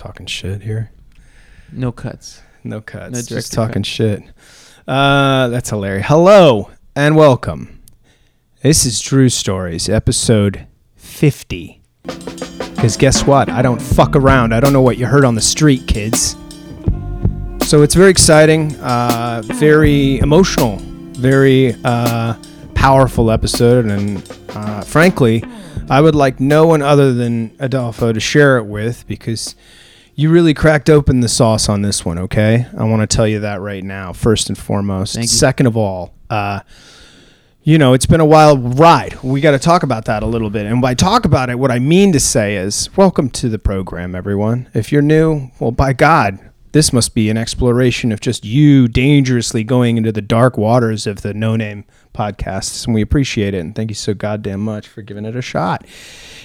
talking shit here. No cuts. No cuts. No just talking cut. shit. Uh, that's hilarious. Hello and welcome. This is Drew Stories, episode 50. Because guess what? I don't fuck around. I don't know what you heard on the street, kids. So it's very exciting, uh, very emotional, very uh, powerful episode. And uh, frankly, I would like no one other than Adolfo to share it with because you really cracked open the sauce on this one, okay? I want to tell you that right now, first and foremost. Thank you. Second of all, uh, you know, it's been a wild ride. We got to talk about that a little bit. And by talk about it, what I mean to say is welcome to the program, everyone. If you're new, well, by God, this must be an exploration of just you dangerously going into the dark waters of the No Name podcasts. And we appreciate it. And thank you so goddamn much for giving it a shot.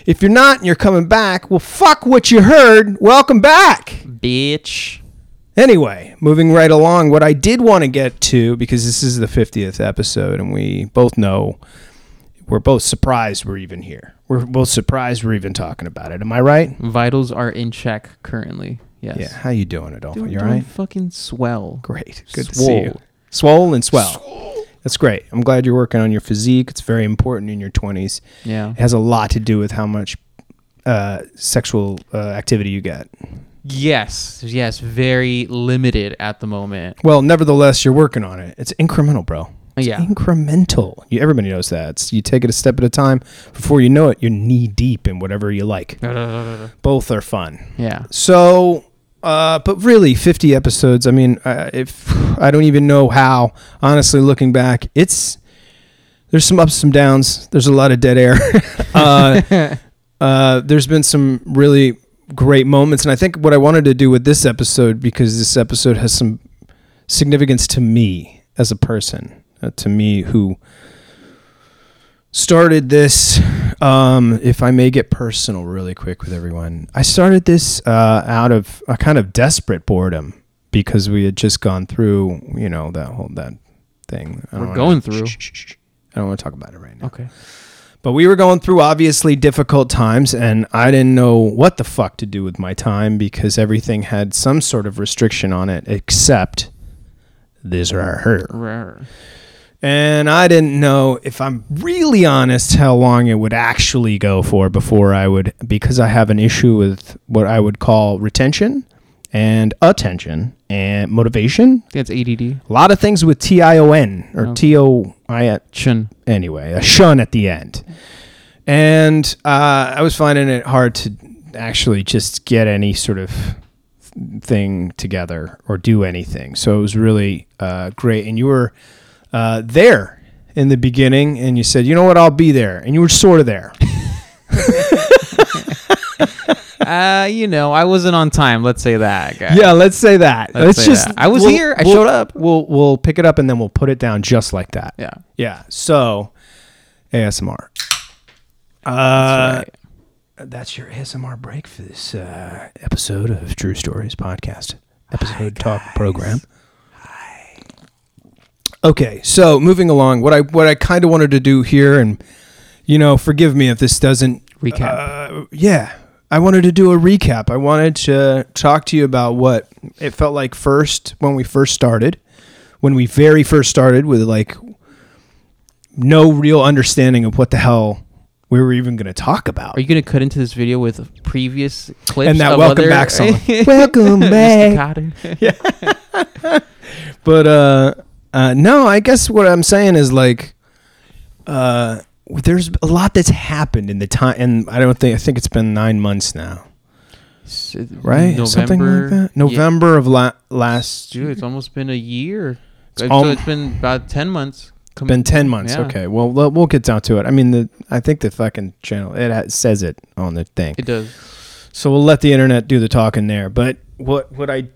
If you're not and you're coming back, well, fuck what you heard. Welcome back. Bitch. Anyway, moving right along, what I did want to get to, because this is the 50th episode, and we both know we're both surprised we're even here. We're both surprised we're even talking about it. Am I right? Vitals are in check currently. Yes. Yeah. How you doing, Adolfo? Doing, you all doing right? fucking swell. Great. Good to see you. Swole. Swole and swell. That's great. I'm glad you're working on your physique. It's very important in your 20s. Yeah. It has a lot to do with how much uh, sexual uh, activity you get. Yes. Yes. Very limited at the moment. Well, nevertheless, you're working on it. It's incremental, bro. It's Yeah. incremental. You, everybody knows that. It's, you take it a step at a time. Before you know it, you're knee deep in whatever you like. Both are fun. Yeah. So, uh, but really, 50 episodes. I mean, uh, if I don't even know how. Honestly, looking back, it's there's some ups, some downs. There's a lot of dead air. uh, uh, there's been some really great moments, and I think what I wanted to do with this episode, because this episode has some significance to me as a person, uh, to me who started this. Um, if I may get personal, really quick with everyone, I started this uh, out of a kind of desperate boredom because we had just gone through, you know, that whole that thing. I We're wanna- going through. Shh, shh, shh. I don't want to talk about it right now. Okay. But we were going through obviously difficult times, and I didn't know what the fuck to do with my time because everything had some sort of restriction on it, except this or her. And I didn't know if I'm really honest how long it would actually go for before I would, because I have an issue with what I would call retention and attention and motivation. It's ADD. A lot of things with T I O N or Okay. T O I Chun. anyway, a shun at the end. And uh, I was finding it hard to actually just get any sort of thing together or do anything. So it was really uh, great. And you were uh, there in the beginning and you said, you know what, I'll be there. And you were sort of there. uh, you know, I wasn't on time. Let's say that. Guy. yeah, let's say that. Let's say just. that. I was we'll- here. I we'll- showed up. We'll we'll pick it up and then we'll put it down just like that. Yeah. Yeah. So ASMR. Uh, That's right. that's your ASMR break for this uh, episode of True Stories podcast episode talk program. Hi. Okay, so moving along, what I what I kind of wanted to do here, and you know, forgive me if this doesn't Recap. Uh, yeah, I wanted to do a recap. I wanted to talk to you about what it felt like first when we first started, when we very first started with like no real understanding of what the hell we were even going to talk about. Are you gonna cut into this video with previous clips And that of welcome other- back song. welcome Mr. back. yeah. But uh, uh, no, I guess what I'm saying is like, uh, there's a lot that's happened in the time, and I don't think I think it's been nine months now, right? November. Something like that. Yeah. November of la- last. Dude, it's almost been a year. It's so alm- it's been about ten months. Com- been 10 months Yeah. okay well we'll we'll get down to it i mean the i think the fucking channel it ha- says it on the thing It does. so we'll let the internet do the talking there but what what i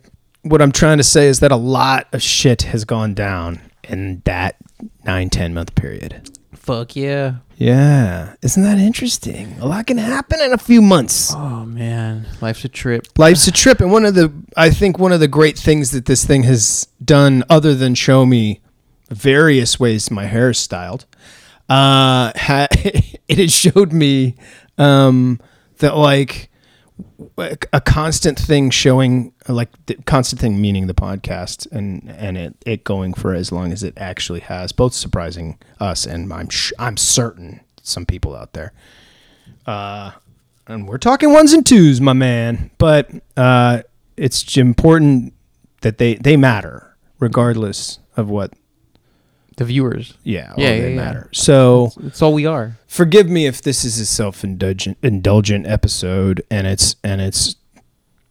what i'm trying to say is that a lot of shit has gone down in that nine ten month period. Fuck yeah. yeah. Isn't that interesting? A lot can happen in a few months. Oh man, life's a trip. life's a trip. And one of the i think one of the great things that this thing has done other than show me various ways my hair is styled uh ha- it has showed me um that like a constant thing showing like the constant thing meaning the podcast and and it, it going for as long as it actually has both surprising us and i'm sh- i'm certain some people out there. Uh and we're talking ones and twos my man. But uh it's important that they they matter regardless of what The viewers. yeah, Yeah, yeah, yeah. matter so It's all we are. forgive me if this is a self-indulgent indulgent episode and it's and it's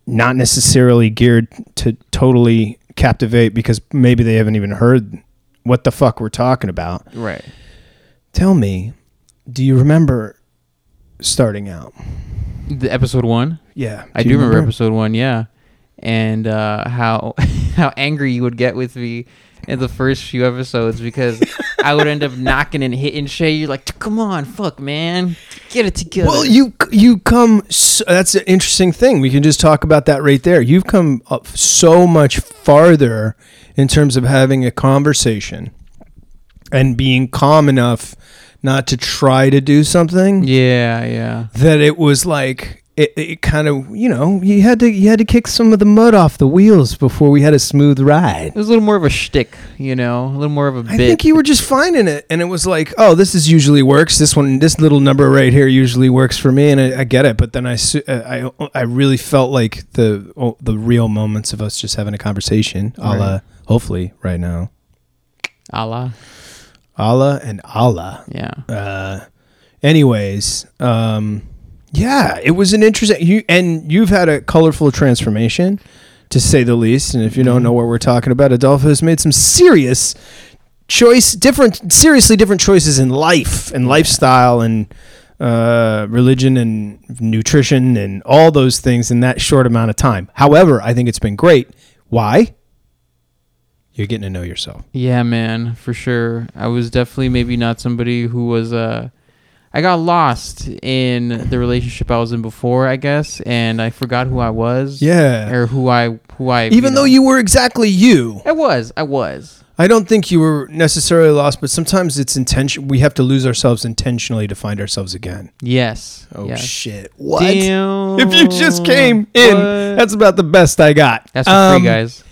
not necessarily geared to totally captivate because maybe they haven't even heard what the fuck we're talking about. Right. Tell me, do you remember starting out? The episode one. Yeah, I do remember, episode one, yeah, and uh, how how angry you would get with me in the first few episodes because I would end up knocking and hitting Shay. You're like, come on, fuck, man, get it together. Well, you you come. So, that's an interesting thing. We can just talk about that right there. You've come up so much farther in terms of having a conversation and being calm enough not to try to do something yeah, yeah, that it was like it, it kind of you know you had to you had to kick some of the mud off the wheels before we had a smooth ride. it was a little more of a shtick, you know, a little more of a I bit. think you were just finding it, and it was like, oh, this is usually works. This one, this little number right here, usually works for me, and I, I get it. But then I, uh, I, I really felt like the oh, the real moments of us just having a conversation, a la, hopefully right now, Allah, Allah and Allah. yeah. Uh, anyways, um, yeah, it was an interesting. You and you've had a colorful transformation, to say the least. And if you don't know what we're talking about, Adolfo has made some serious choice, different, seriously different choices in life and lifestyle and uh, religion and nutrition and all those things in that short amount of time. However, I think it's been great. Why? You're getting to know yourself. Yeah, man, for sure. I was definitely maybe not somebody who was uh I got lost in the relationship I was in before, I guess, and I forgot who I was. Yeah. Or who I who I Even though know. you were exactly you. I was, I was. I don't think you were necessarily lost, but sometimes it's intention. We have to lose ourselves intentionally to find ourselves again. Yes. Oh yes. shit! What? Damn. If you just came in, What? that's about the best I got. That's for Um, free, guys.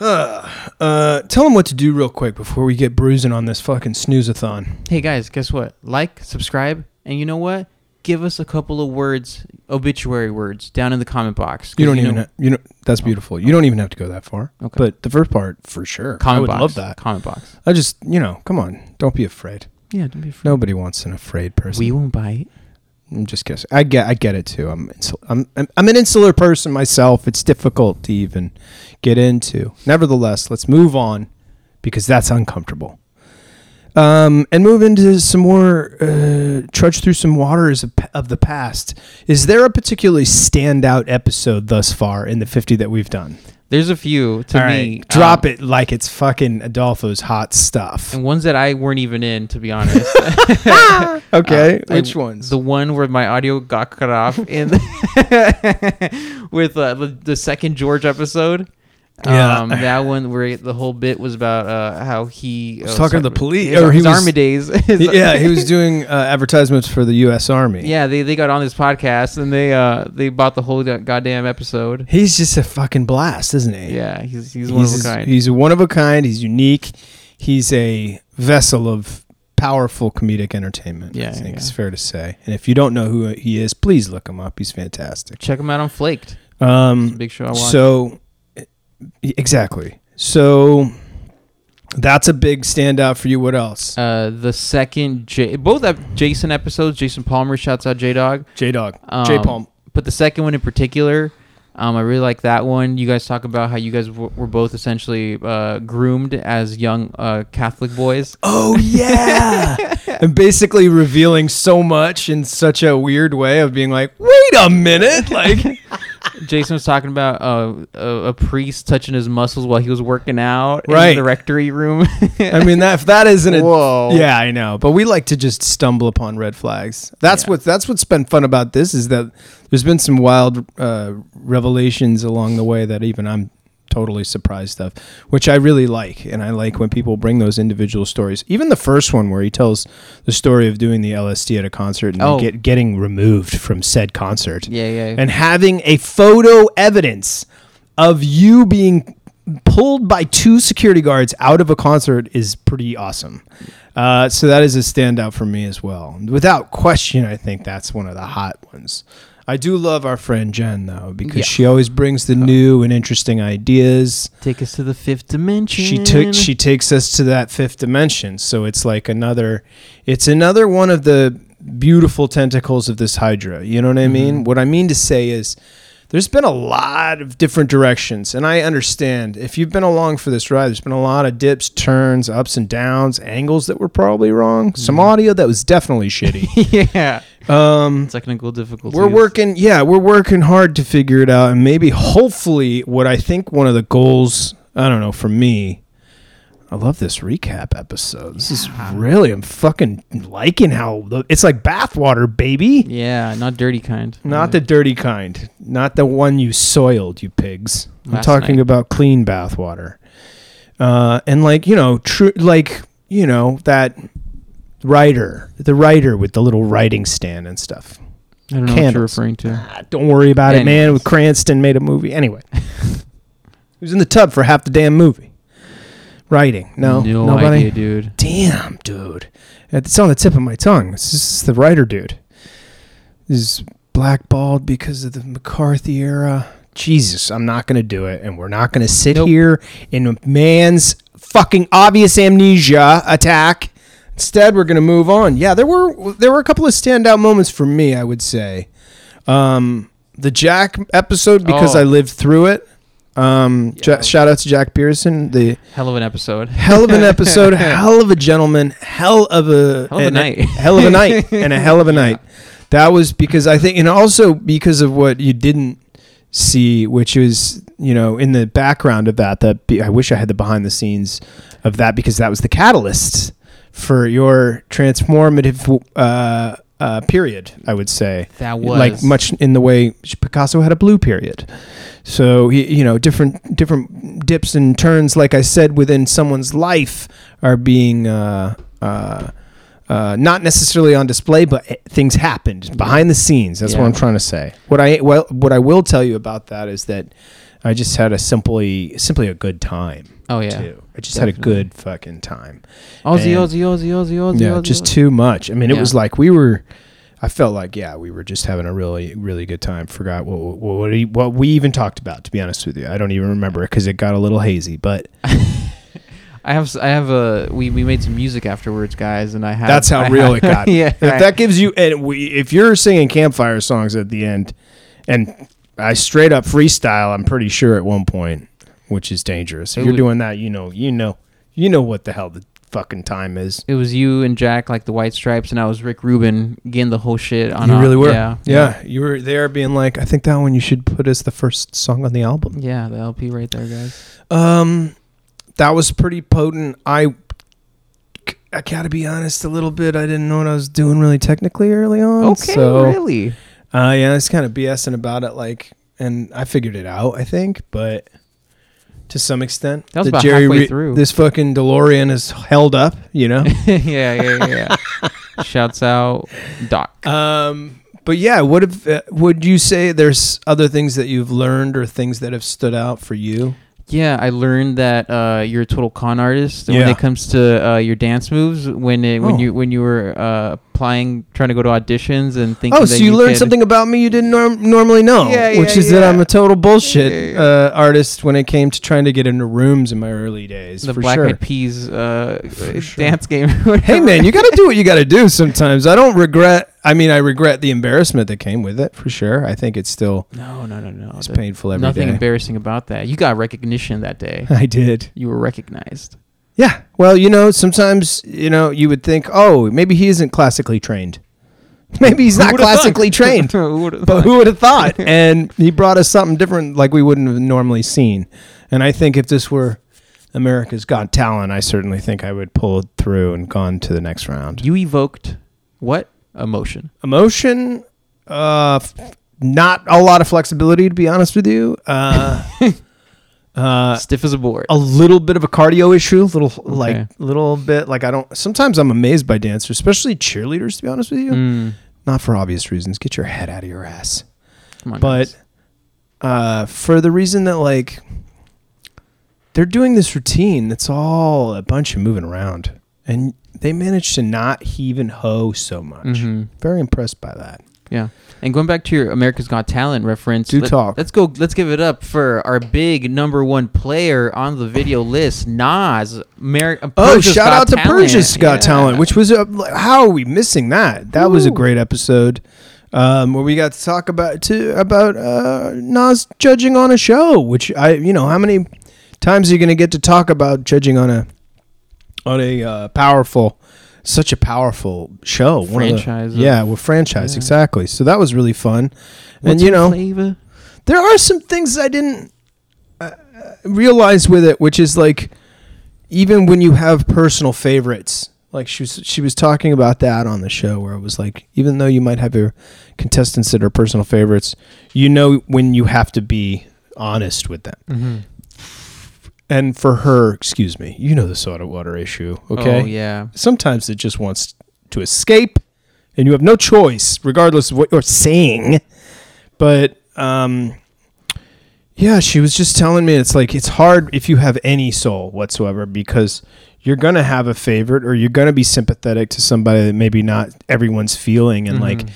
Uh, tell them what to do real quick before we get bruising on this fucking snooze-a-thon. Hey guys, guess what? Like, subscribe, and you know what? Give us a couple of words, obituary words, down in the comment box. You don't even. know, ha- you know that's beautiful. You don't even have to go that far. Okay. But the first part, for sure. comment I would box. love that. Comment box. I just, you know, come on, don't be afraid. Yeah, don't be afraid. Nobody wants an afraid person. We won't bite. I'm just guessing. I get, I get it too. I'm, insul- I'm, I'm, I'm an insular person myself. It's difficult to even get into. Nevertheless, let's move on because that's uncomfortable. Um, and move into some more, uh, trudge through some waters of, of the past. Is there a particularly standout episode thus far in the 50 that we've done? There's a few to All me. right, drop um, it like it's fucking Adolfo's hot stuff. And ones that I weren't even in, to be honest. Okay, Uh, which I- ones? The one where my audio got cut off in with uh, the, the second George episode. Yeah. Um, that one where the whole bit was about uh, how he was uh, talking to the police- his- or he his was- army days. His- yeah, he was doing uh, advertisements for the U.S. Army. yeah, they, they got on this podcast and they uh they bought the whole goddamn episode. He's just a fucking blast, isn't he? Yeah, he's he's one of a kind. He's a one of a kind. He's unique. He's a vessel of powerful comedic entertainment. I Yeah, think yeah. it's fair to say. And if you don't know who he is, please look him up. He's fantastic. Check him out on Flaked. Um, Big show I watched. so exactly. So that's a big standout for you. What else? uh, the second J- both Jason episodes, Jason Palmer shouts out J Dog. J Dog. Um, J Palm. But the second one in particular, um, I really like that one. You guys talk about how you guys w- were both essentially uh, groomed as young uh, Catholic boys. Oh yeah, and basically revealing so much in such a weird way of being like, wait a minute, like Jason was talking about uh, a, a priest touching his muscles while he was working out Right. in the rectory room. I mean that if that isn't a Whoa. yeah, I know, but we like to just stumble upon red flags. That's Yeah. what that's what's been fun about this is that there's been some wild uh, revelations along the way that even I'm totally surprised of, which I really like. And I like when people bring those individual stories. Even the first one where he tells the story of doing the LSD at a concert and Oh. get, getting removed from said concert Yeah, yeah. and having a photo evidence of you being pulled by two security guards out of a concert is pretty awesome. Uh, so that is a standout for me as well. Without question, I think that's one of the hot ones. I do love our friend Jen though because Yeah. she always brings the uh-huh. new and interesting ideas. Take us to the fifth dimension. She took she takes us to that fifth dimension. So it's like another it's another one of the beautiful tentacles of this hydra. You know what I mean? Mm-hmm. What I mean to say is there's been a lot of different directions and I understand if you've been along for this ride there's been a lot of dips, turns, ups and downs, angles that were probably wrong, some mm-hmm. audio that was definitely shitty. yeah. Um Technical difficulties. we're working, yeah, we're working hard to figure it out, and maybe, hopefully, what I think one of the goals, I don't know, for me, I love this recap episode. This is really, I'm fucking liking how the, it's like bathwater, baby. Yeah, not dirty kind. Not the dirty kind, not the one you soiled, you pigs. I'm Last talking night. about clean bathwater, uh, and like you know, true, like you know that writer, the writer with the little writing stand and stuff. I don't know what you're referring to. Ah, don't worry about it, man. With Cranston made a movie. Anyway, he was in the tub for half the damn movie. Writing. No, no nobody. idea, dude. Damn, dude. It's on the tip of my tongue. This is the writer, dude. Is blackballed because of the McCarthy era. Jesus, I'm not going to do it. And we're not going to sit Nope. here in a man's fucking obvious amnesia attack. Instead, we're going to move on. Yeah, there were there were a couple of standout moments for me, I would say. Um, the Jack episode because Oh. I lived through it. Um, Yeah. Shout out to Jack Pearson, the Hell of an episode. hell of an episode, hell of a gentleman, hell of a Hell of a night. hell of a night, and a hell of a night. That was because I think, and also because of what you didn't see, which was you know in the background of that. That be, I wish I had the behind the scenes of that because that was the catalyst for your transformative uh, uh, period. I would say That was like much in the way Picasso had a blue period. So he, you know, different different dips and turns, like I said, within someone's life are being uh, uh, uh, not necessarily on display, but things happened behind the scenes. That's what I'm trying to say. What I well, what I will tell you about that is that I just had a simply simply a good time. Oh yeah. Too. I just had a good fucking time. Aussie, And- Aussie, Aussie, Aussie, Aussie. Yeah, Aussie, just Aussie. too much. I mean, it Yeah. was like we were. I felt like yeah, we were just having a really really good time. Forgot what what what, we- what we even talked about. To be honest with you, I don't even remember it because it got a little hazy. But I have, I have a. We, we made some music afterwards, guys, and I have. that's how I real have- it got. yeah. if that gives you and we, if you're singing campfire songs at the end, and I straight up freestyle, I'm pretty sure at one point, which is dangerous. If It you're would- doing that, you know, you know, you know what the hell the fucking time is. it was you and Jack, like the White Stripes, and I was Rick Rubin getting the whole shit on. you really were. Yeah. yeah, you were there being like, I think that one you should put as the first song on the album. Yeah, the LP right there, guys. Um, that was pretty potent. I, I gotta be honest, a little bit. I didn't know what I was doing really technically early on. Okay, so, really. Uh, yeah, I was kind of BSing about it, like, and I figured it out. I think, but to some extent, That was about halfway through. This fucking DeLorean is held up. You know. yeah, yeah, yeah. yeah. Shouts out, Doc. um, but yeah, what if uh, would you say there's other things that you've learned or things that have stood out for you? Yeah, I learned that uh, you're a total con artist when it comes to uh, your dance moves. When it, when Oh. you when you were uh, applying, trying to go to auditions and thinking. Oh, that so you, learned could- something about me you didn't norm- normally know, Yeah, which yeah, is that. I'm a total bullshit Yeah, yeah. Uh, artist when it came to trying to get into rooms in my early days. The for Black sure. Eyed Peas uh, sure. dance game. Hey man, you got to do what you got to do sometimes. I don't regret. I mean, I regret the embarrassment that came with it for sure. I think it's still no, no, no, no. it's That- painful every day. nothing embarrassing about that. You got recognition that day. I did. You were recognized. Yeah. Well, you know, sometimes you know you would think, oh, maybe he isn't classically trained. Maybe he's not classically trained. Who but who would have thought? And he brought us something different, like we wouldn't have normally seen. And I think if this were America's Got Talent, I certainly think I would pull it through and gone to the next round. You evoked what emotion? Emotion, uh, f- not a lot of flexibility, to be honest with you. Uh, Uh, Stiff as a board. a little bit of a cardio issue, little like little bit like I don't. Sometimes I'm amazed by dancers, especially cheerleaders. To be honest with you, Mm, not for obvious reasons. Get your head out of your ass. come on, but uh, for the reason that like they're doing this routine that's all a bunch of moving around, and they managed to not heave and hoe so much. Mhm. Very impressed by that. Yeah. And going back to your America's Got Talent reference, Do talk. Let's go. Let's give it up for our big number one player on the video list, Nas. Ameri- uh, Oh, shout Got out to Talent. Persia's Got Yeah. Talent, which was a, how are we missing that? That was a great episode. Um, where we got to talk about to about uh, Nas judging on a show, which I you know how many times are you going to get to talk about judging on a on a uh, powerful such a powerful show the- Franchise yeah, with franchise Yeah. exactly. So that was really fun, and you know flavor? there are some things I didn't uh, realize with it, which is like even when you have personal favorites, like she was she was talking about that on the show where it was like even though you might have your contestants that are personal favorites, you know when you have to be honest with them. Mm-hmm. And for her, excuse me, you know the soda water issue, okay? Oh yeah. Sometimes it just wants to escape and you have no choice regardless of what you're saying. But um yeah, she was just telling me it's like it's hard if you have any soul whatsoever because you're going to have a favorite or you're going to be sympathetic to somebody that maybe not everyone's feeling and like Mhm.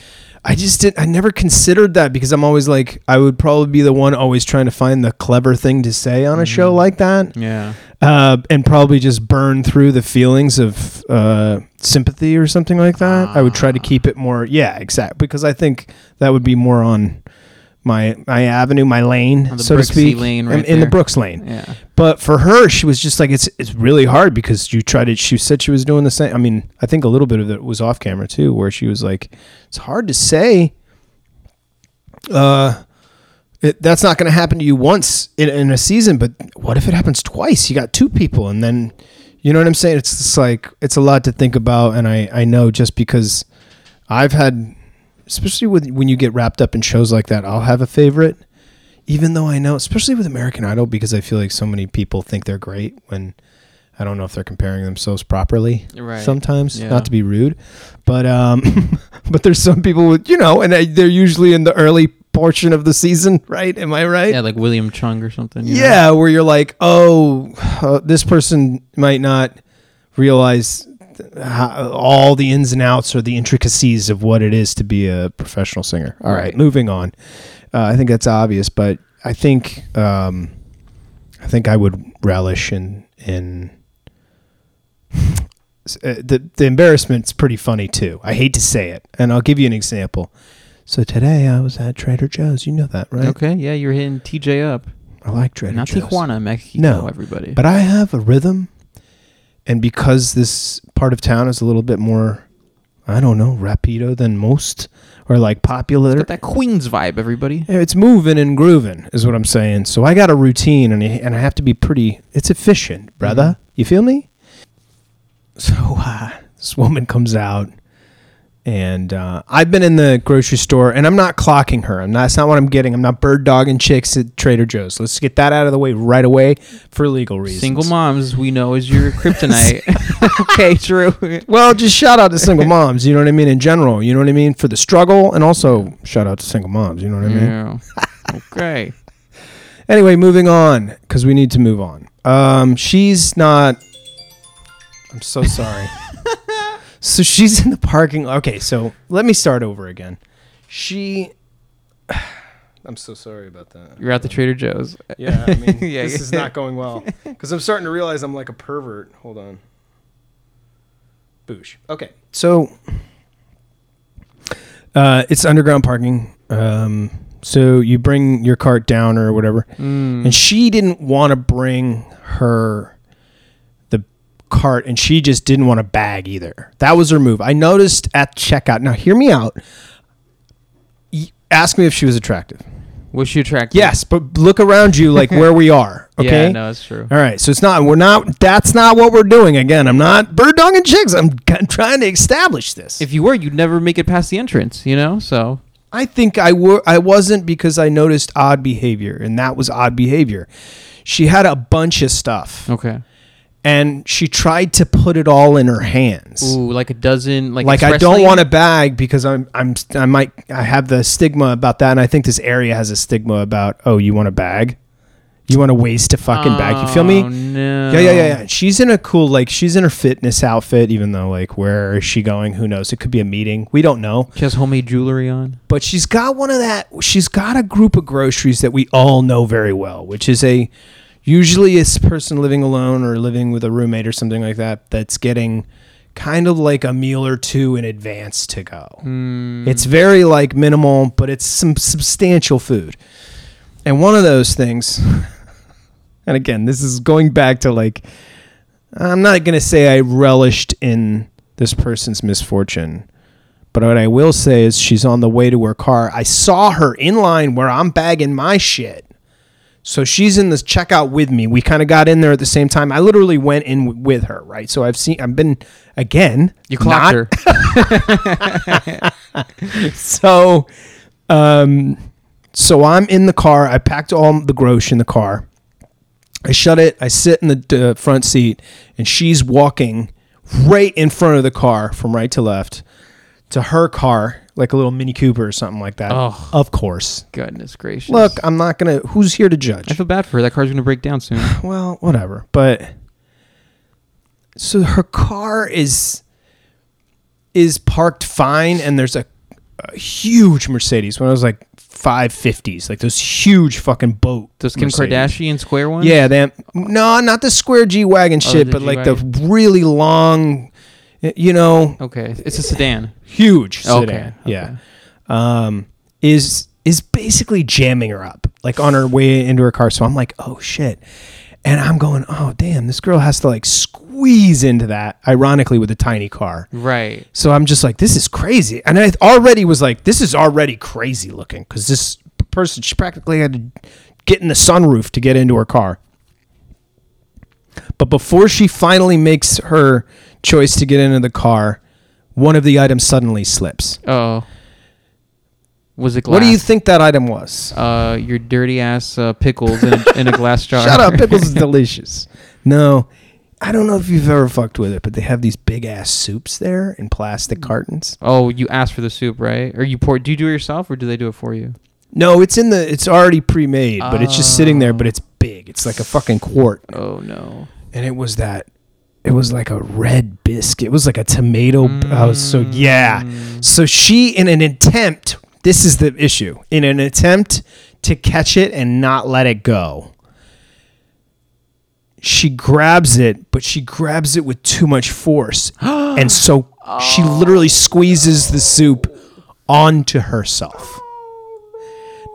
I just didn't, I never considered that because I'm always like I would probably be the one always trying to find the clever thing to say on a show Mhm. like that Yeah. uh, and probably just burn through the feelings of uh, sympathy or something like that. I would try to Ah. keep it more, yeah, exact, because I think that would be more on my my avenue, my lane, the so to speak, lane in- right in the. Brooks lane. Yeah. But for her, she was just like, it's it's really hard because you tried to. She said she was doing the same. I mean, I think a little bit of it was off camera too, where she was like, it's hard to say. Uh, it, that's not going to happen to you once in, in a season, but what if it happens twice? You got two people, and then you know what I'm saying. It's just like it's a lot to think about, and I I know just because I've had, especially with when you get wrapped up in shows like that, I'll have a favorite, even though I know, especially with American Idol, because I feel like so many people think they're great when I don't know if they're comparing themselves properly Right. sometimes Yeah. not to be rude but um but there's some people with you know and they- they're usually in the early portion of the season right am i right Yeah, like William Hung or something. you know? yeah where you're like oh uh, this person might not realize how, all the ins and outs or the intricacies of what it is to be a professional singer all right, Right. moving on uh, i think that's obvious but i think um i think i would relish in in uh, the the embarrassment's pretty funny too. I hate to say it, and I'll give you an example. So today I was at Trader Joe's. You know that, right? Okay. Yeah, you're hitting TJ up. I like Trader Not Joe's. Tijuana, Mexico. No, everybody. But I have a rhythm, and because this part of town is a little bit more, I don't know, rapido than most, or like popular. got that Queens vibe, everybody. Yeah, It's moving and grooving, is what I'm saying. So I got a routine, and I, and I have to be pretty. It's efficient, brother. Mhm. You feel me? So uh, this woman comes out, and uh, I've been in the grocery store, and I'm not clocking her. I'm not. That's not what I'm getting. I'm not bird dogging chicks at Trader Joe's. Let's get that out of the way right away for legal reasons. Single moms, we know, is your kryptonite. okay, true. Well, just shout out to single moms. You know what I mean? In general, you know what I mean for the struggle, and also shout out to single moms. You know what I mean? Yeah. okay. Anyway, moving on because we need to move on. Um, she's not. I'm so sorry. So she's in the parking. Okay, so let me start over again. She. I'm so sorry about that. You're at the Trader Joe's. Yeah, I mean, Yeah, this is not going well because I'm starting to realize I'm like a pervert. Hold on. Boosh. Okay, so uh, it's underground parking. Um, so you bring your cart down or whatever, Mm. and she didn't want to bring her cart, and she just didn't want a bag either. That was her move. I noticed at checkout. Now, hear me out. Ask me if she was attractive. Was she attractive? Yes, but look around you, like where we are. Okay. Yeah, no, it's true. All right. So it's not. We're not. That's not what we're doing. Again, I'm not bird dogging chicks. I'm, I'm trying to establish this. If you were, you'd never make it past the entrance, you know? So, I think I were I wasn't because I noticed odd behavior, and that was odd behavior. She had a bunch of stuff, Okay. And she tried to put it all in her hands. Ooh, like a dozen. Like like I don't want a bag because I'm I'm I might I have the stigma about that, and I think this area has a stigma about oh you want a bag, you want to waste a fucking bag. You feel me? Oh, No. Yeah, yeah, yeah, yeah. She's in a cool, like, she's in her fitness outfit, even though, like, where is she going? Who knows? It could be a meeting. We don't know. She has homemade jewelry on. But she's got one of that, she's got a group of groceries that we all know very well, which is a, usually a person living alone or living with a roommate or something like that, that's getting kind of like a meal or two in advance to go. Mm. It's very, like, minimal, but it's some substantial food. And one of those things, and again, this is going back to like, I'm not going to say I relished in this person's misfortune, but what I will say is she's on the way to her car. I saw her in line where I'm bagging my shit. So she's in this checkout with me. We kind of got in there at the same time. I literally went in w- with her, right? So I've seen, I've been again. You clocked not- her. so um so i'm in the car i packed all the grosh in the car i shut it i sit in the uh, front seat and she's walking right in front of the car from right to left to her car like a little mini cooper or something like that Oh. of course Goodness gracious. look i'm not gonna who's here to judge I feel bad for her. That car's gonna break down soon. well, whatever. But so her car is is parked fine, and there's a, a huge Mercedes. When I was like five fifties, like those huge fucking boat. Those Kim Mercedes. Kardashian square ones. Yeah, they no, not the square G wagon Oh, shit, the but like the G-Wagon. really long, you know, Okay, it's a sedan. huge Okay, sedan. okay. Yeah, um, is is basically jamming her up like on her way into her car. So I'm like, oh shit, and I'm going, oh damn, this girl has to like squeeze into that. Ironically, with a tiny car. Right. So I'm just like, this is crazy, and I already was like, this is already crazy looking because this person she practically had to get in the sunroof to get into her car. But before she finally makes her choice to get into the car, one of the items suddenly slips. Oh. Was it glass? What do you think that item was? Uh, your dirty ass uh, pickles in a, in a glass jar. Shut up, pickles is delicious. No, I don't know if you've ever fucked with it, but they have these big ass soups there in plastic cartons. Oh, you asked for the soup, right? Or you pour? Do you do it yourself, or do they do it for you? No, it's in the. It's already pre-made, but it's just sitting there. But it's big. It's like a fucking quart, Oh no. and it was that. It was like a red biscuit. It was like a tomato. I was uh, so mm. yeah. So she, in an attempt, this is the issue. In an attempt to catch it and not let it go, she grabs it, but she grabs it with too much force, and so she literally oh. squeezes the soup onto herself.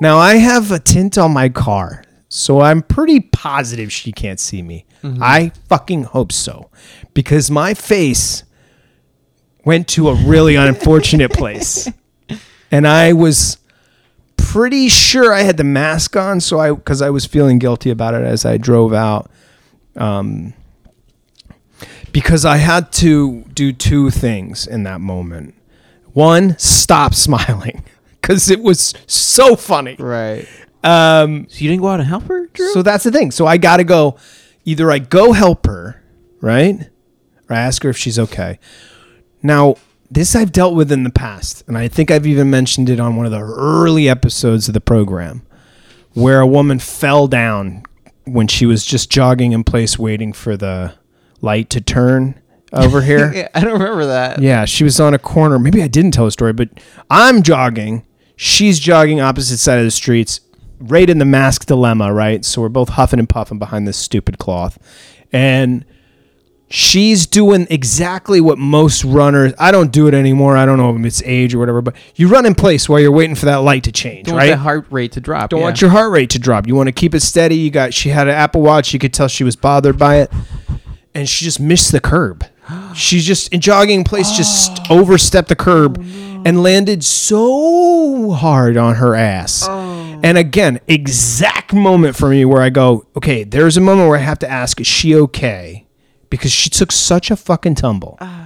Now I have a tint on my car, so I'm pretty positive she can't see me. I fucking hope so, because my face went to a really unfortunate place, and I was pretty sure I had the mask on, so I because I was feeling guilty about it as I drove out. Um, because I had to do two things in that moment. One, stop smiling because it was so funny. Right. Um, So you didn't go out and help her, Drew? so that's the thing. So I got to go. Either I go help her, right, or I ask her if she's okay. Now, this I've dealt with in the past, and I think I've even mentioned it on one of the early episodes of the program, where a woman fell down when she was just jogging in place, waiting for the light to turn over here. yeah, I don't remember that. Yeah, she was on a corner. Maybe I didn't tell the story, but I'm jogging. She's jogging opposite side of the streets, right in the mask dilemma, right? So we're both huffing and puffing behind this stupid cloth. And she's doing exactly what most runners I don't do it anymore. I don't know if it's age or whatever, but you run in place while you're waiting for that light to change, Don't want right? heart rate to drop. Don't yeah. want your heart rate to drop. You want to keep it steady. You got she had an Apple Watch. You could tell she was bothered by it, and she just missed the curb. She's just in jogging in place, just overstepped the curb oh, and landed so hard on her ass. Oh. Mm. And again, exact moment for me where I go, okay, there's a moment where I have to ask, is she okay? Because she took such a fucking tumble. Ah.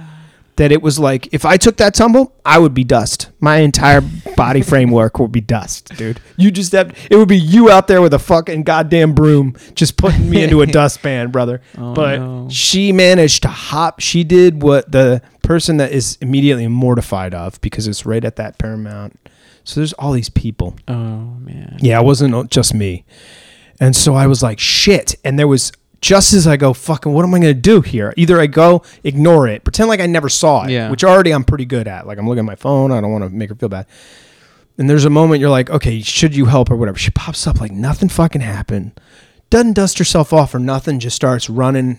that it was like if I took that tumble, I would be dust. My entire body framework would be dust, dude. You just have it would be you out there with a fucking goddamn broom just putting me into a dustpan, brother. Oh, but no. she managed to hop. She did what the person that is immediately mortified of because it's right at that Paramount. So there's all these people. Oh man. Yeah, it wasn't just me. And so I was like, shit. And there was just as I go, fucking, what am I going to do here? Either I go, ignore it, pretend like I never saw it, Yeah. which already I'm pretty good at. Like I'm looking at my phone. I don't want to make her feel bad. And there's a moment you're like, okay, should you help or whatever? She pops up like nothing fucking happened. Doesn't dust herself off or nothing, just starts running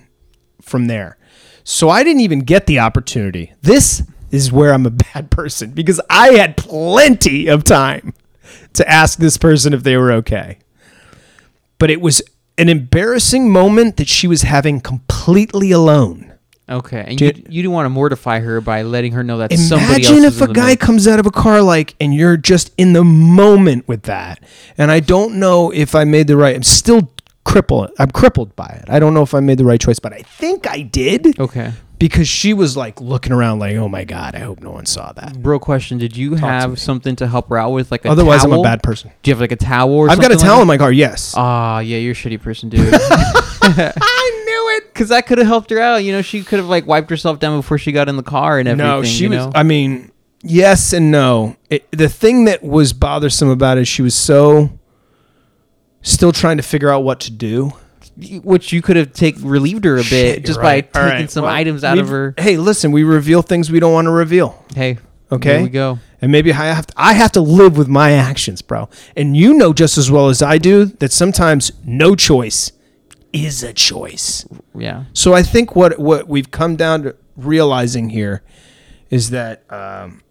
from there. So I didn't even get the opportunity. This is where I'm a bad person because I had plenty of time to ask this person if they were okay. But it was an embarrassing moment that she was having completely alone. Okay, and Did- you you didn't want to mortify her by letting her know that somebody else Imagine if a guy comes out of a car like and you're just in the moment with that. And I don't know if I made the right I'm still crippled. I'm crippled by it. I don't know if I made the right choice, but I think I did Okay. because she was like looking around like, "Oh my god, I hope no one saw that." Bro, question: Did you to have me. something to help her out with, like a Otherwise, I'm towel? a bad person. Do you have like a towel? Or I've got a something towel like in my car. Yes. Ah, yeah, you're a shitty person, dude. I knew it. Because that could have helped her out. You know, she could have like wiped herself down before she got in the car and everything. No, she you was. know? I mean, yes and no. It, the thing that was bothersome about it, she was so still trying to figure out what to do. which you could have take relieved her a bit Shit, just you're by. All taking right. some Well, items out of we've- her. Hey, listen, we reveal things we don't want to reveal. Hey, Okay, there we go. And maybe I have to, I have to live with my actions, bro. And you know just as well as I do that sometimes no choice is a choice. Yeah, So I think what what we've come down to realizing here is that um,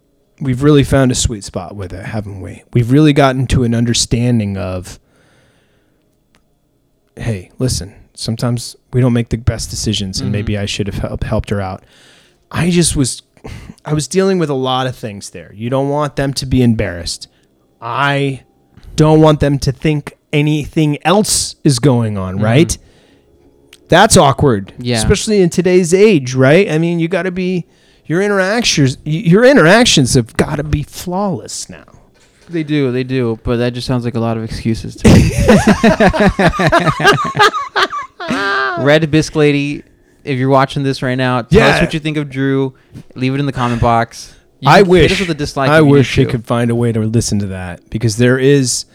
we've really found a sweet spot with it, haven't we? We've really gotten to an understanding of, hey, listen, sometimes we don't make the best decisions, and maybe mm-hmm. I should have helped helped her out. I just was, I was dealing with a lot of things there. You don't want them to be embarrassed. I don't want them to think anything else is going on, mm-hmm. right? That's awkward. Yeah. Especially in today's age, right? I mean, you got to be your interactions your interactions have got to be flawless now. They do, they do. But that just sounds like a lot of excuses to me. Red Bisque Lady, if you're watching this right now, tell Yeah. us what you think of Drew. Leave it in the comment box. You I wish with a dislike. I wish I could find a way to listen to that because there is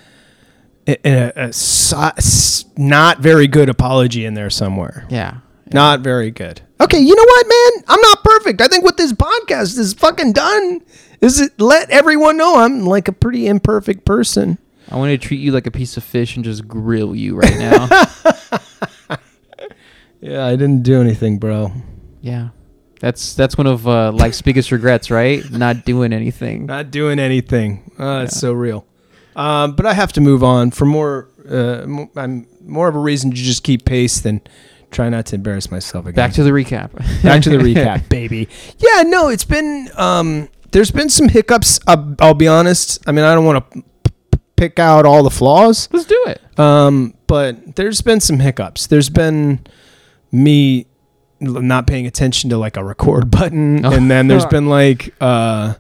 a, a, a si- s- not very good apology in there somewhere. Yeah. Not very good. Okay, you know what, man? I'm not perfect. I think what this podcast is fucking done is it let everyone know I'm like a pretty imperfect person. I want to treat you like a piece of fish and just grill you right now. Yeah, I didn't do anything, bro. yeah. That's that's one of uh, life's biggest regrets, right? Not doing anything. Not doing anything. Oh, it's Yeah. so real. Um, but I have to move on for more. Uh, mo- I'm more of a reason to just keep pace than try not to embarrass myself again. Back to the recap. back to the recap, baby. Yeah, no, it's been. Um, there's been some hiccups. I'll, I'll be honest. I mean, I don't want to p- pick out all the flaws, Let's do it. um, but there's been some hiccups. There's been me not paying attention to like a record button, Oh. and then there's been like uh,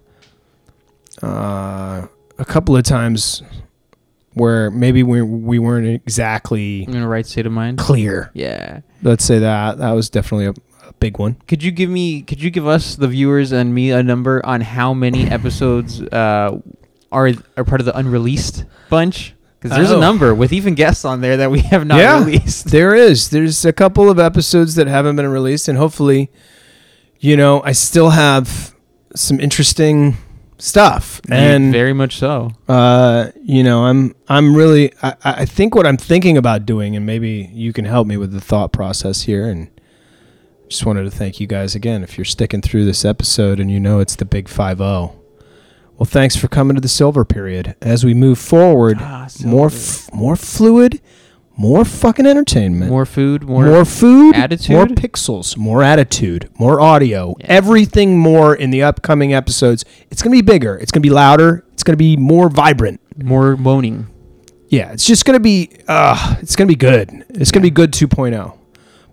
uh, a couple of times where maybe we we weren't exactly in the right state of mind. clear. Yeah. Let's say that that was definitely a big one. Could you give me? Could you give us the viewers and me a number on how many episodes uh, are are part of the unreleased bunch? Because there's Oh. a number with even guests on there that we have not Yeah. released. There is. There's a couple of episodes that haven't been released, and hopefully, you know, I still have some interesting stuff. And very much so. uh, you know, I'm I'm really I, I think what I'm thinking about doing, and maybe you can help me with the thought process here. And just wanted to thank you guys again. If you're sticking through this episode, and you know it's the big five zero. Well, thanks for coming to the silver period. As we move forward, Ah, more f- more fluid, more fucking entertainment More food, more, more, food, attitude? more pixels, more attitude, more audio, Yeah. everything more in the upcoming episodes. It's going to be bigger. It's going to be louder. It's going to be more vibrant. more moaning. Yeah, it's just going to be uh it's going to be good. It's going to be good 2.0.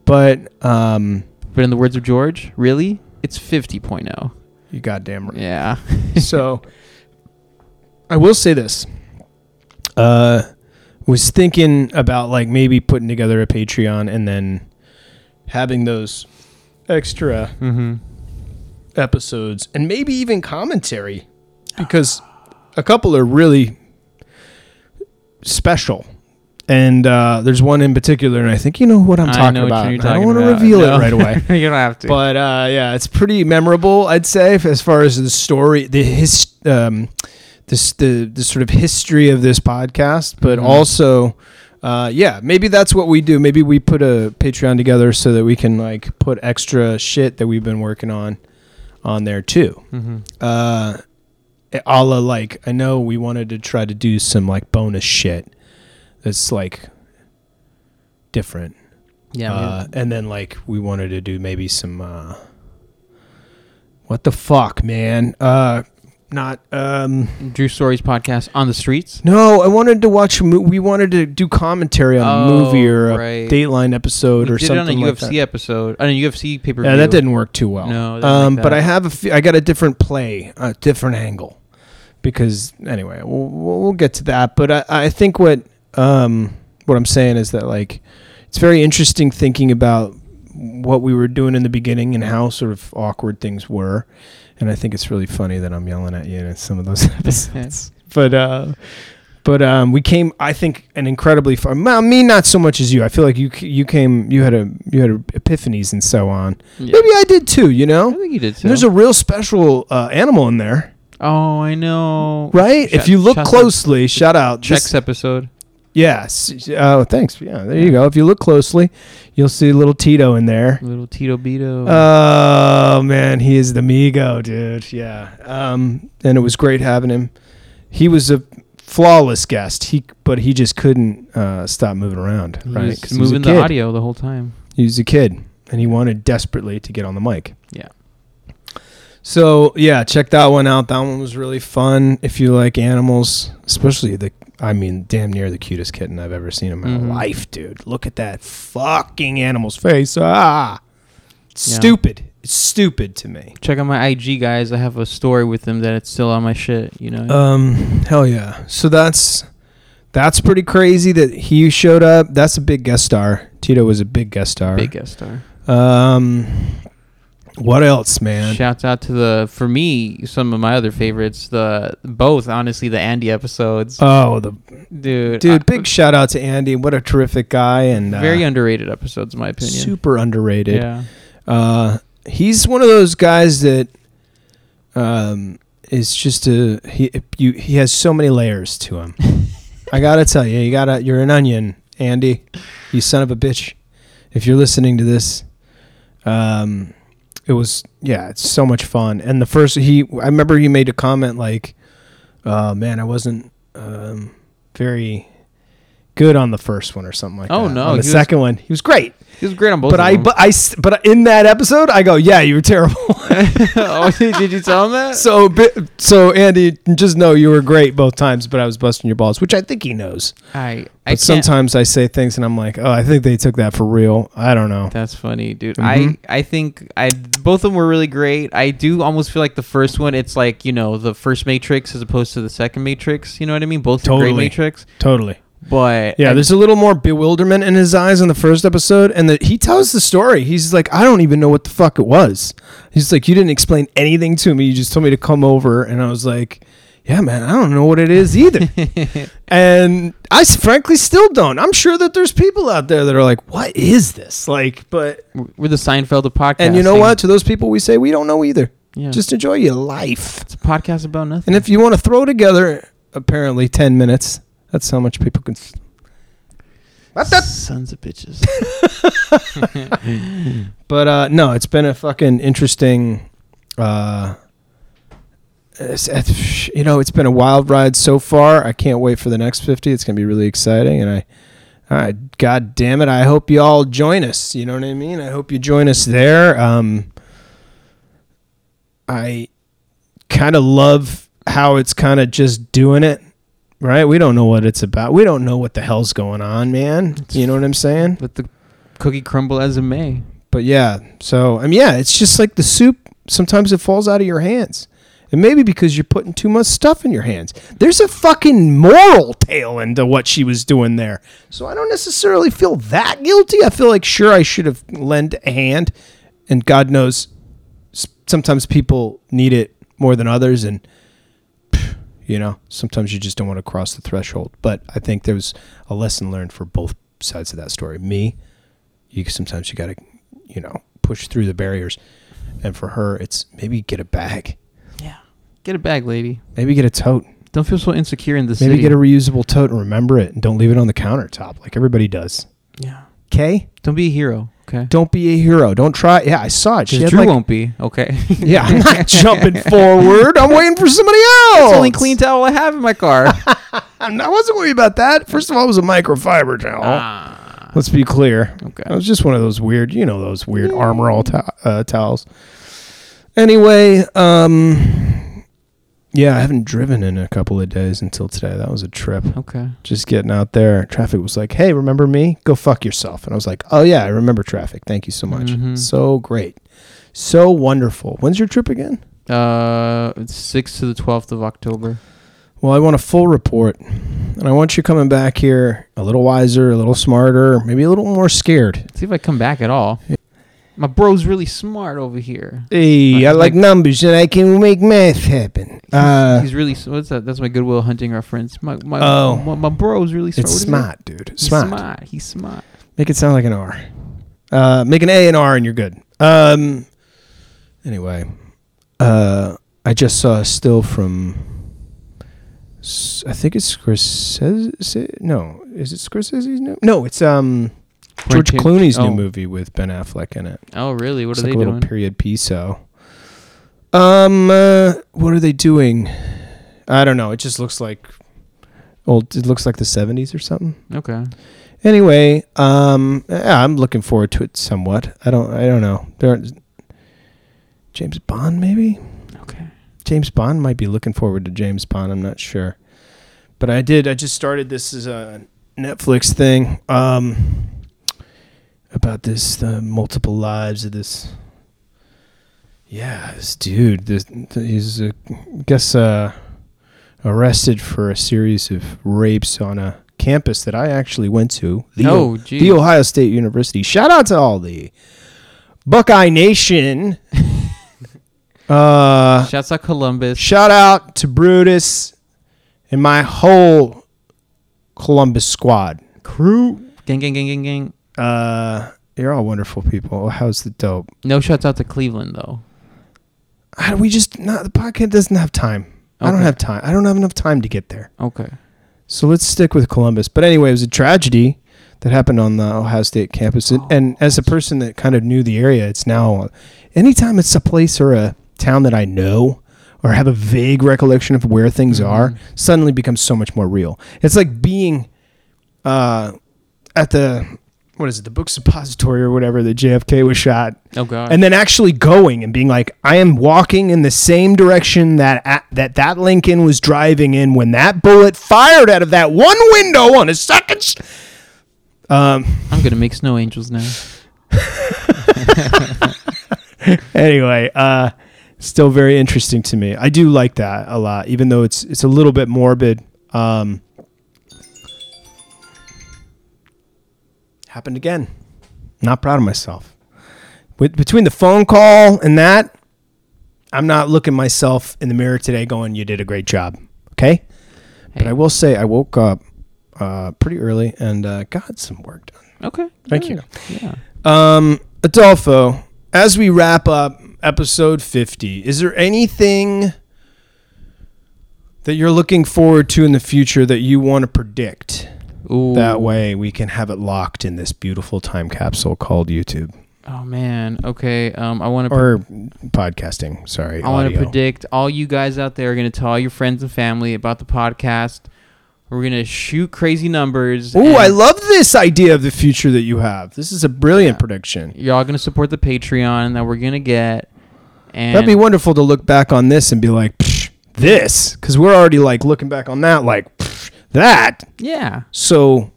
But um But in the words of George, really, It's 50.0. You goddamn right. Yeah. so I will say this. Uh was thinking about like maybe putting together a Patreon and then having those extra mm-hmm. episodes and maybe even commentary because a couple are really special. And uh, there's one in particular, and I think you know what I'm I talking know what about. you're I don't talking want to about. reveal No. it right away. you don't have to. but uh, yeah, it's pretty memorable. I'd say as far as the story, the his, um, this the the sort of history of this podcast, but Mhm. also, uh, yeah, maybe that's what we do. Maybe we put a Patreon together so that we can like put extra shit that we've been working on on there too. hmm Uh, a la like I know we wanted to try to do some like bonus shit that's like different. Yeah. Uh, and then like we wanted to do maybe some uh what the fuck, man? Uh not um. Drew Stories podcast on the streets. no, I wanted to watch a mo- we wanted to do commentary on a Oh, movie or a right. Dateline episode We or did it on a something like UFC that. episode. On a UFC pay per view. Yeah, that didn't work too well. No, um, like but. I have a f- I got a different play, a different angle, because anyway, we'll we'll we'll get to that. But I, I think what um what I'm saying is that like it's very interesting thinking about what we were doing in the beginning and how sort of awkward things were, and I think it's really funny that I'm yelling at you in some of those episodes. but uh, but um, we came, I think, an incredibly far. well, Me, not so much as you. I feel like you you came, you had a you had epiphanies and so on. Yeah. Maybe I did too. You know, I think you did too. and there's a real special uh, animal in there, oh, I know. right? if you look closely, shout out. Checks This- episode. Yes. Oh, thanks. Yeah, there you go. If you look closely, you'll see little Tito in there. Little Tito Beto. Oh man, he is the Migo, dude. Yeah. Um, and it was great having him. He was a flawless guest. He, but he just couldn't uh, stop moving around. He right? was 'Cause he was moving the audio the whole time. He was a kid, and he wanted desperately to get on the mic. Yeah. So yeah, check that one out. That one was really fun. If you like animals, especially the, I mean, damn near the cutest kitten I've ever seen in my Mhm. life, dude. Look at that fucking animal's face. Ah, Yeah. stupid. It's stupid to me. Check out my IG, guys. I have a story with him that it's still on my shit. You know. Um, hell yeah. So that's that's pretty crazy that he showed up. That's a big guest star. Tito was a big guest star. Big guest star. Um, what else, man? Shouts out to the for me some of my other favorites. The both honestly the Andy episodes. Oh, the dude, dude! I- Big shout out to Andy. What a terrific guy and uh, very underrated episodes in my opinion. super underrated. Yeah. Uh, he's one of those guys that um is just a he you he has so many layers to him. I gotta tell you, you gotta you're an onion, Andy. You son of a bitch. If you're listening to this, um, it was yeah, it's so much fun. And the first he, I remember he made a comment like, "Oh man, I wasn't um very." Good on the first one or something like Oh, that. Oh no, on the was- second one, he was great He was great on both. but I, but I, but in that episode, I go, yeah, you were terrible. oh, did you tell him that? so, so Andy, just know you were great both times, but I was busting your balls, which I think he knows. I, But I can't. sometimes I say things and I'm like, oh, I think they took that for real. I don't know. That's funny, dude. Mhm. I I think I both of them were really great. I do almost feel like the first one, it's like you know the first Matrix as opposed to the second Matrix. You know what I mean? Both Totally. great Matrix, Totally. But Yeah, I- there's a little more bewilderment in his eyes in the first episode, and the, he tells the story. He's like, I don't even know what the fuck it was. He's like, you didn't explain anything to me. You just told me to come over, and I was like, yeah, man, I don't know what it is either. and I frankly still don't. I'm sure that there's people out there that are like, what is this? Like, but we're the Seinfeld of podcast. and you know what? To those people, we say we don't know either. Yeah, Just enjoy your life. it's a podcast about nothing. And if you want to throw together, apparently ten minutes. That's how much people can. s- What the sons of bitches. But uh, no, it's been a fucking interesting. Uh, it's- it's- you know, it's been a wild ride so far. I can't wait for the next fifty. It's gonna be really exciting, and I, I God damn it, I hope you all join us. You know what I mean? I hope you join us there. Um, I kind of love how it's kind of just doing it. Right? We don't know what it's about. We don't know what the hell's going on, man. You know what I'm saying? Let the cookie crumble as it may. But yeah, so I mean, yeah, it's just like the soup sometimes it falls out of your hands. And maybe because you're putting too much stuff in your hands. There's a fucking moral tale into what she was doing there. So I don't necessarily feel that guilty. I feel like sure I should have lent a hand and God knows sometimes people need it more than others and you know, sometimes you just don't want to cross the threshold. But I think there was a lesson learned for both sides of that story. Me, you sometimes you got to, you know, push through the barriers. And for her, it's maybe get a bag. Yeah. Get a bag, lady. Maybe get a tote. Don't feel so insecure in this. Maybe city. get a reusable tote and remember it and don't leave it on the countertop like everybody does. yeah. Okay? Don't be a hero. Okay. Don't be a hero. Don't try. Yeah, I saw it. She Drew like, won't be. Okay. yeah, I'm not jumping forward. I'm waiting for somebody else. It's the only clean towel I have in my car. I'm- wasn't worried about that. First of all, it was a microfiber towel. ah. Let's be clear. Okay. It was just one of those weird, you know, those weird armor all to- uh, towels. Anyway, um, yeah, I haven't driven in a couple of days until today. That was a trip. Okay. Just getting out there. Traffic was like, "Hey, remember me? Go fuck yourself." And I was like, "Oh yeah, I remember traffic. Thank you so much. Mhm. So great, so wonderful." When's your trip again? Uh, it's sixth to the twelfth of October. Well, I want a full report, and I want you coming back here a little wiser, a little smarter, maybe a little more scared. See if I come back at all. My bro's really smart over here. Hey, I Like- like numbers, and I can make math happen. He's, Uh, he's really what's that? That's my Good Will Hunting reference. My my Oh. my, my bro's really smart. it's is it? smart, dude. He's Smart. smart. He's smart. Make it sound like an R. Uh, make an A and R, and you're good. Um. Anyway, uh, I just saw a still from. I think it's Scorsese. No, is it Scorsese's new? No, it's um George Quentin- Clooney's oh. new movie with Ben Affleck in it. Oh, really? What it's are like they a little doing? period piece. So, um, uh, what are they doing? I don't know. It just looks like old. It looks like the '70s or something. Okay. Anyway, um, yeah, I'm looking forward to it somewhat. I don't, I don't know. There, aren't- James Bond, maybe. Okay. James Bond might be looking forward to James Bond. I'm not sure, but I did. I just started this as a Netflix thing um, about this the multiple lives of this. Yeah, this dude. This he's uh, I guess uh, arrested for a series of rapes on a campus that I actually went to. The, oh, geez. the Ohio State University. Shout out to all the Buckeye Nation. uh, Shouts out Columbus. shout out to Brutus and my whole Columbus squad. Crew. Gang, gang, gang, gang, gang. Uh, you're all wonderful people. How's the dope? No shouts out to Cleveland though. I, we just not the podcast doesn't have time. I don't have time. I don't have enough time to get there. Okay. So let's stick with Columbus. But anyway, it was a tragedy that happened on the Ohio State campus. And, Oh, and as a person that kind of knew the area, it's now anytime it's a place or a town that I know or have a vague recollection of where things are, Mhm. suddenly becomes so much more real. It's like being uh, at the what is it, the book suppository or whatever that JFK was shot Oh God. and then actually going and being like, I am walking in the same direction that that that Lincoln was driving in when that bullet fired out of that one window on a second. s- Um. I'm gonna make snow angels now. Anyway, uh, still very interesting to me. I do like that a lot, even though it's it's a little bit morbid. Um. Happened again. Not proud of myself. With, between the phone call and that, I'm not looking myself in the mirror today going, "You did a great job." Okay. But I will say I woke up uh, pretty early and uh, got some work done. Okay. Thank good. Yeah. Um, Adolfo, as we wrap up episode 50, is there anything that you're looking forward to in the future that you want to predict? Ooh. That way we can have it locked in this beautiful time capsule called YouTube Oh man. Okay. Um, I want to. or podcasting. Sorry. I want to predict all you guys out there are going to tell all your friends and family about the podcast. We're going to shoot crazy numbers. Ooh, and I love this idea of the future that you have. This is a brilliant Yeah. prediction. Y'all going to support the Patreon that we're going to get. And That'd be wonderful to look back on this and be like, "Psh, this, because we're already like looking back on that, like "Psh, that. Yeah. So,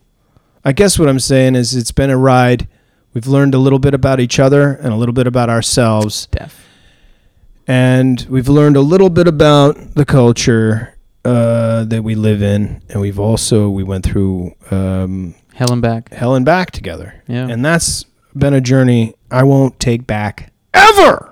I guess what I'm saying is it's been a ride. We've learned a little bit about each other and a little bit about ourselves. Def. and we've learned a little bit about the culture uh, that we live in, and we've also we went through um, Hell and back. hell and back together, Yeah. and that's been a journey I won't take back ever.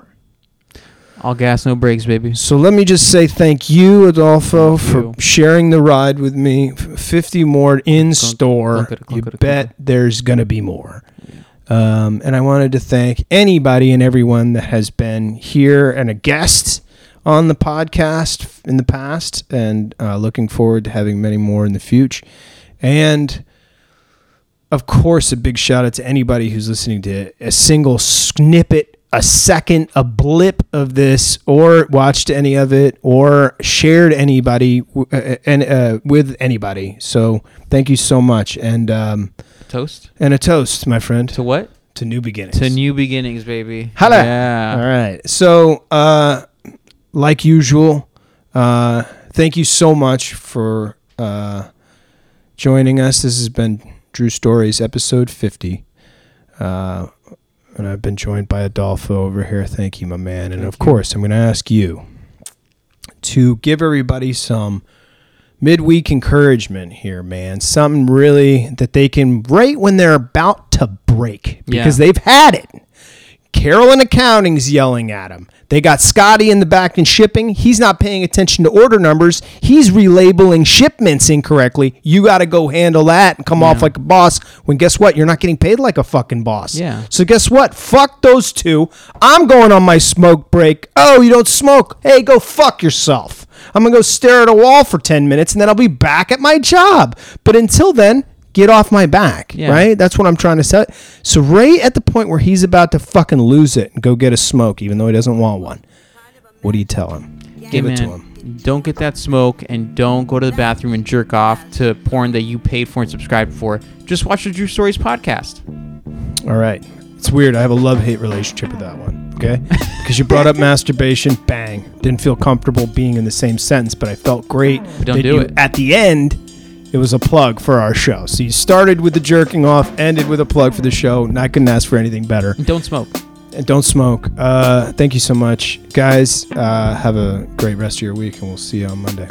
All gas, no brakes, baby. So let me just say thank you, Adolfo, Thank for you. sharing the ride with me. Fifty more in store. You bet there's gonna be more. Um, and I wanted to thank anybody and everyone that has been here and a guest on the podcast in the past, and uh, looking forward to having many more in the future. And of course, a big shout out to anybody who's listening to a single snippet, a second, a blip of this, or watched any of it, or shared anybody w- uh, and uh, with anybody. So thank you so much, and um, Toast and a toast, my friend, to what? to new beginnings. To new beginnings, baby. Holla. Yeah. All right. So, uh, like usual, uh, thank you so much for uh, joining us. This has been Drew Stories, episode 50. And I've been joined by Adolfo over here. Thank you, my man. And Thank of you. course, I'm going to ask you to give everybody some midweek encouragement here, man. Something really that they can, right when they're about to break, because Yeah. they've had it. Carolyn Accounting's yelling at him. They got Scotty in the back in shipping. He's not paying attention to order numbers. He's relabeling shipments incorrectly. You got to go handle that and come off like a boss. When guess what? You're not getting paid like a fucking boss. Yeah. So guess what? Fuck those two. I'm going on my smoke break. Oh, you don't smoke? Hey, go fuck yourself. I'm gonna go stare at a wall for 10 minutes and then I'll be back at my job. But until then, get off my back. Yeah. Right? That's what I'm trying to say. So right at the point where he's about to fucking lose it and go get a smoke, even though he doesn't want one, what do you tell him? Give Hey, it to him. Don't get that smoke and don't go to the bathroom and jerk off to porn that you paid for and subscribed for. Just watch the Drew Stories podcast. All right. It's weird. I have a love hate relationship with that one. Okay. Because you brought up masturbation. Bang. Didn't feel comfortable being in the same sentence, but I felt great. But don't do you- it. At the end, it was a plug for our show. So you started with the jerking off, ended with a plug for the show. And I couldn't ask for anything better. And don't smoke. And don't smoke. Uh, thank you so much, guys. Uh, have a great rest of your week, and we'll see you on Monday.